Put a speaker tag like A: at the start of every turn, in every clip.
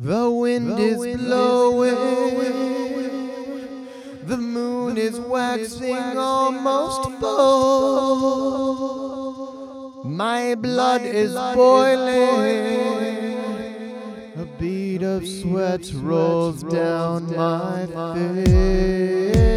A: The wind is blowing, the moon is waxing almost full. My blood is boiling, a bead of sweat rolls down my face.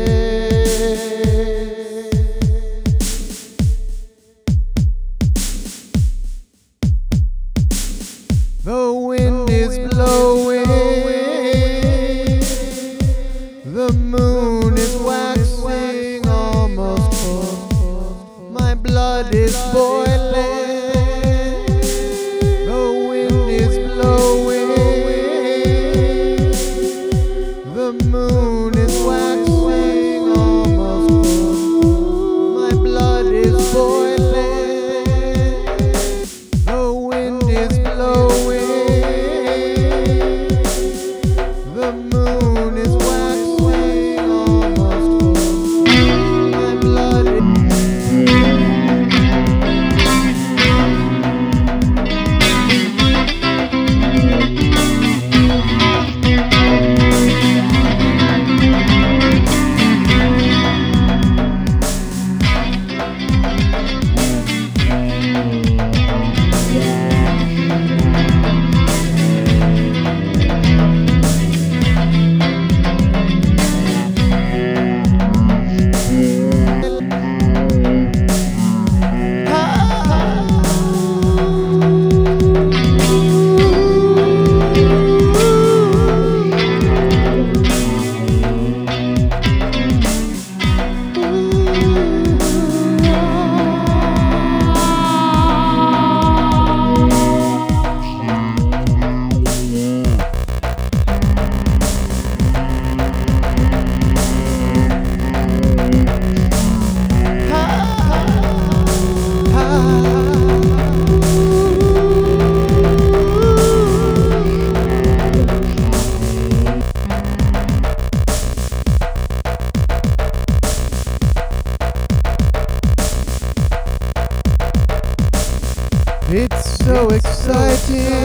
A: Exciting.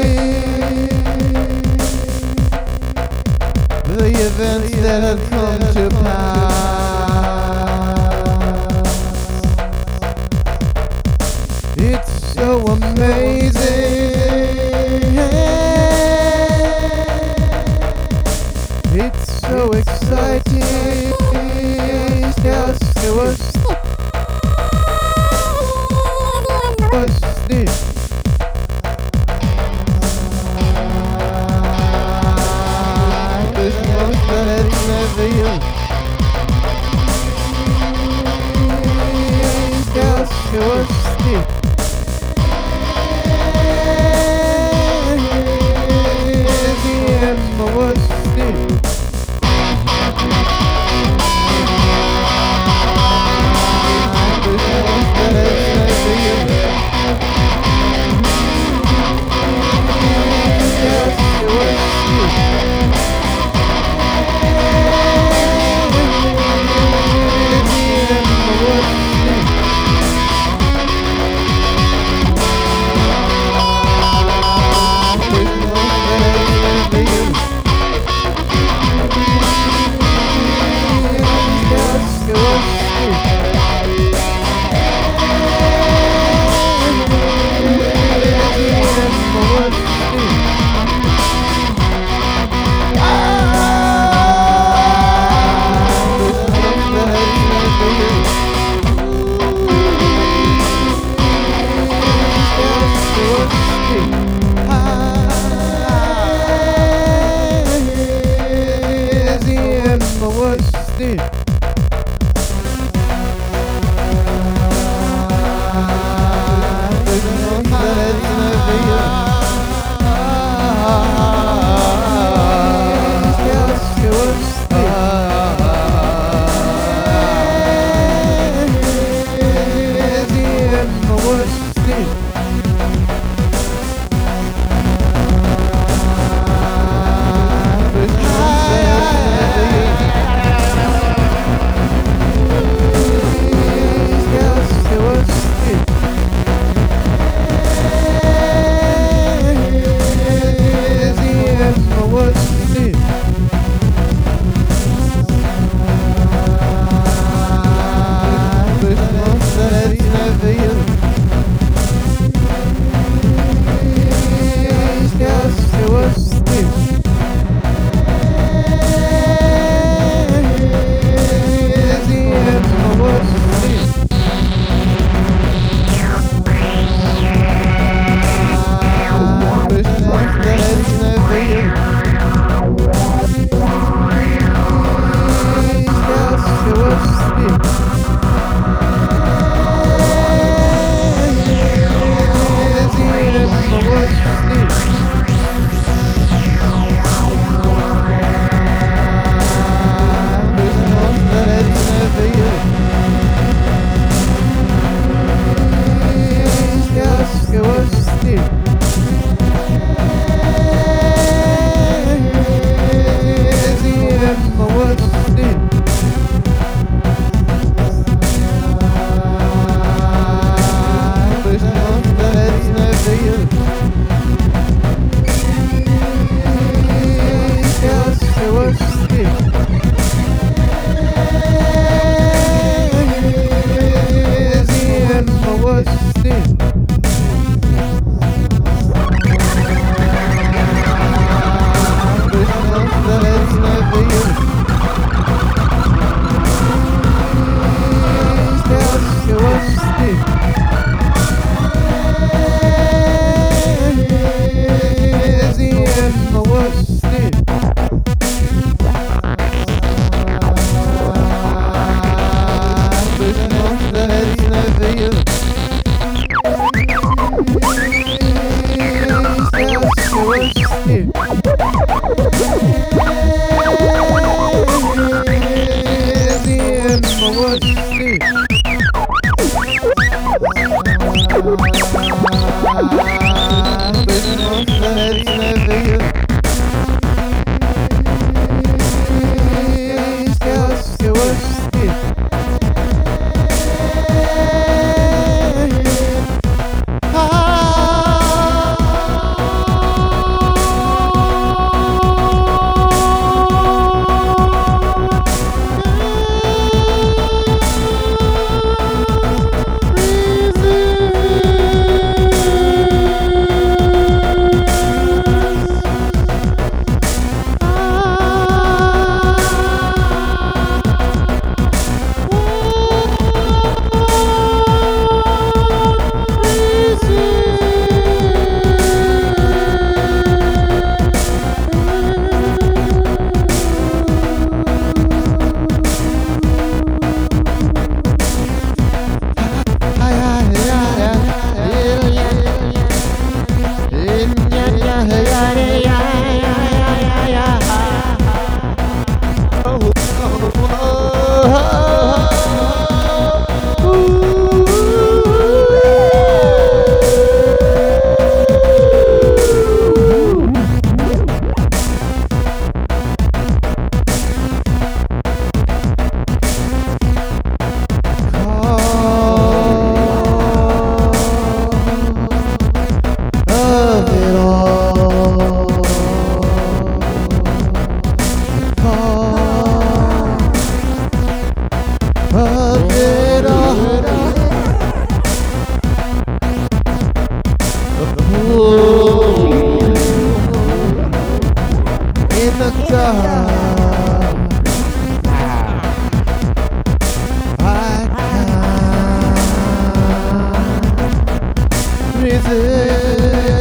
A: você.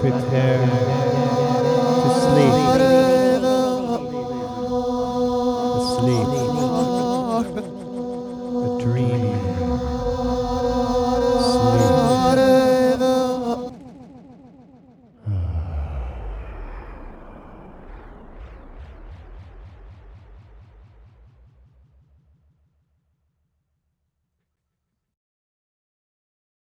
A: Prepare to sleep.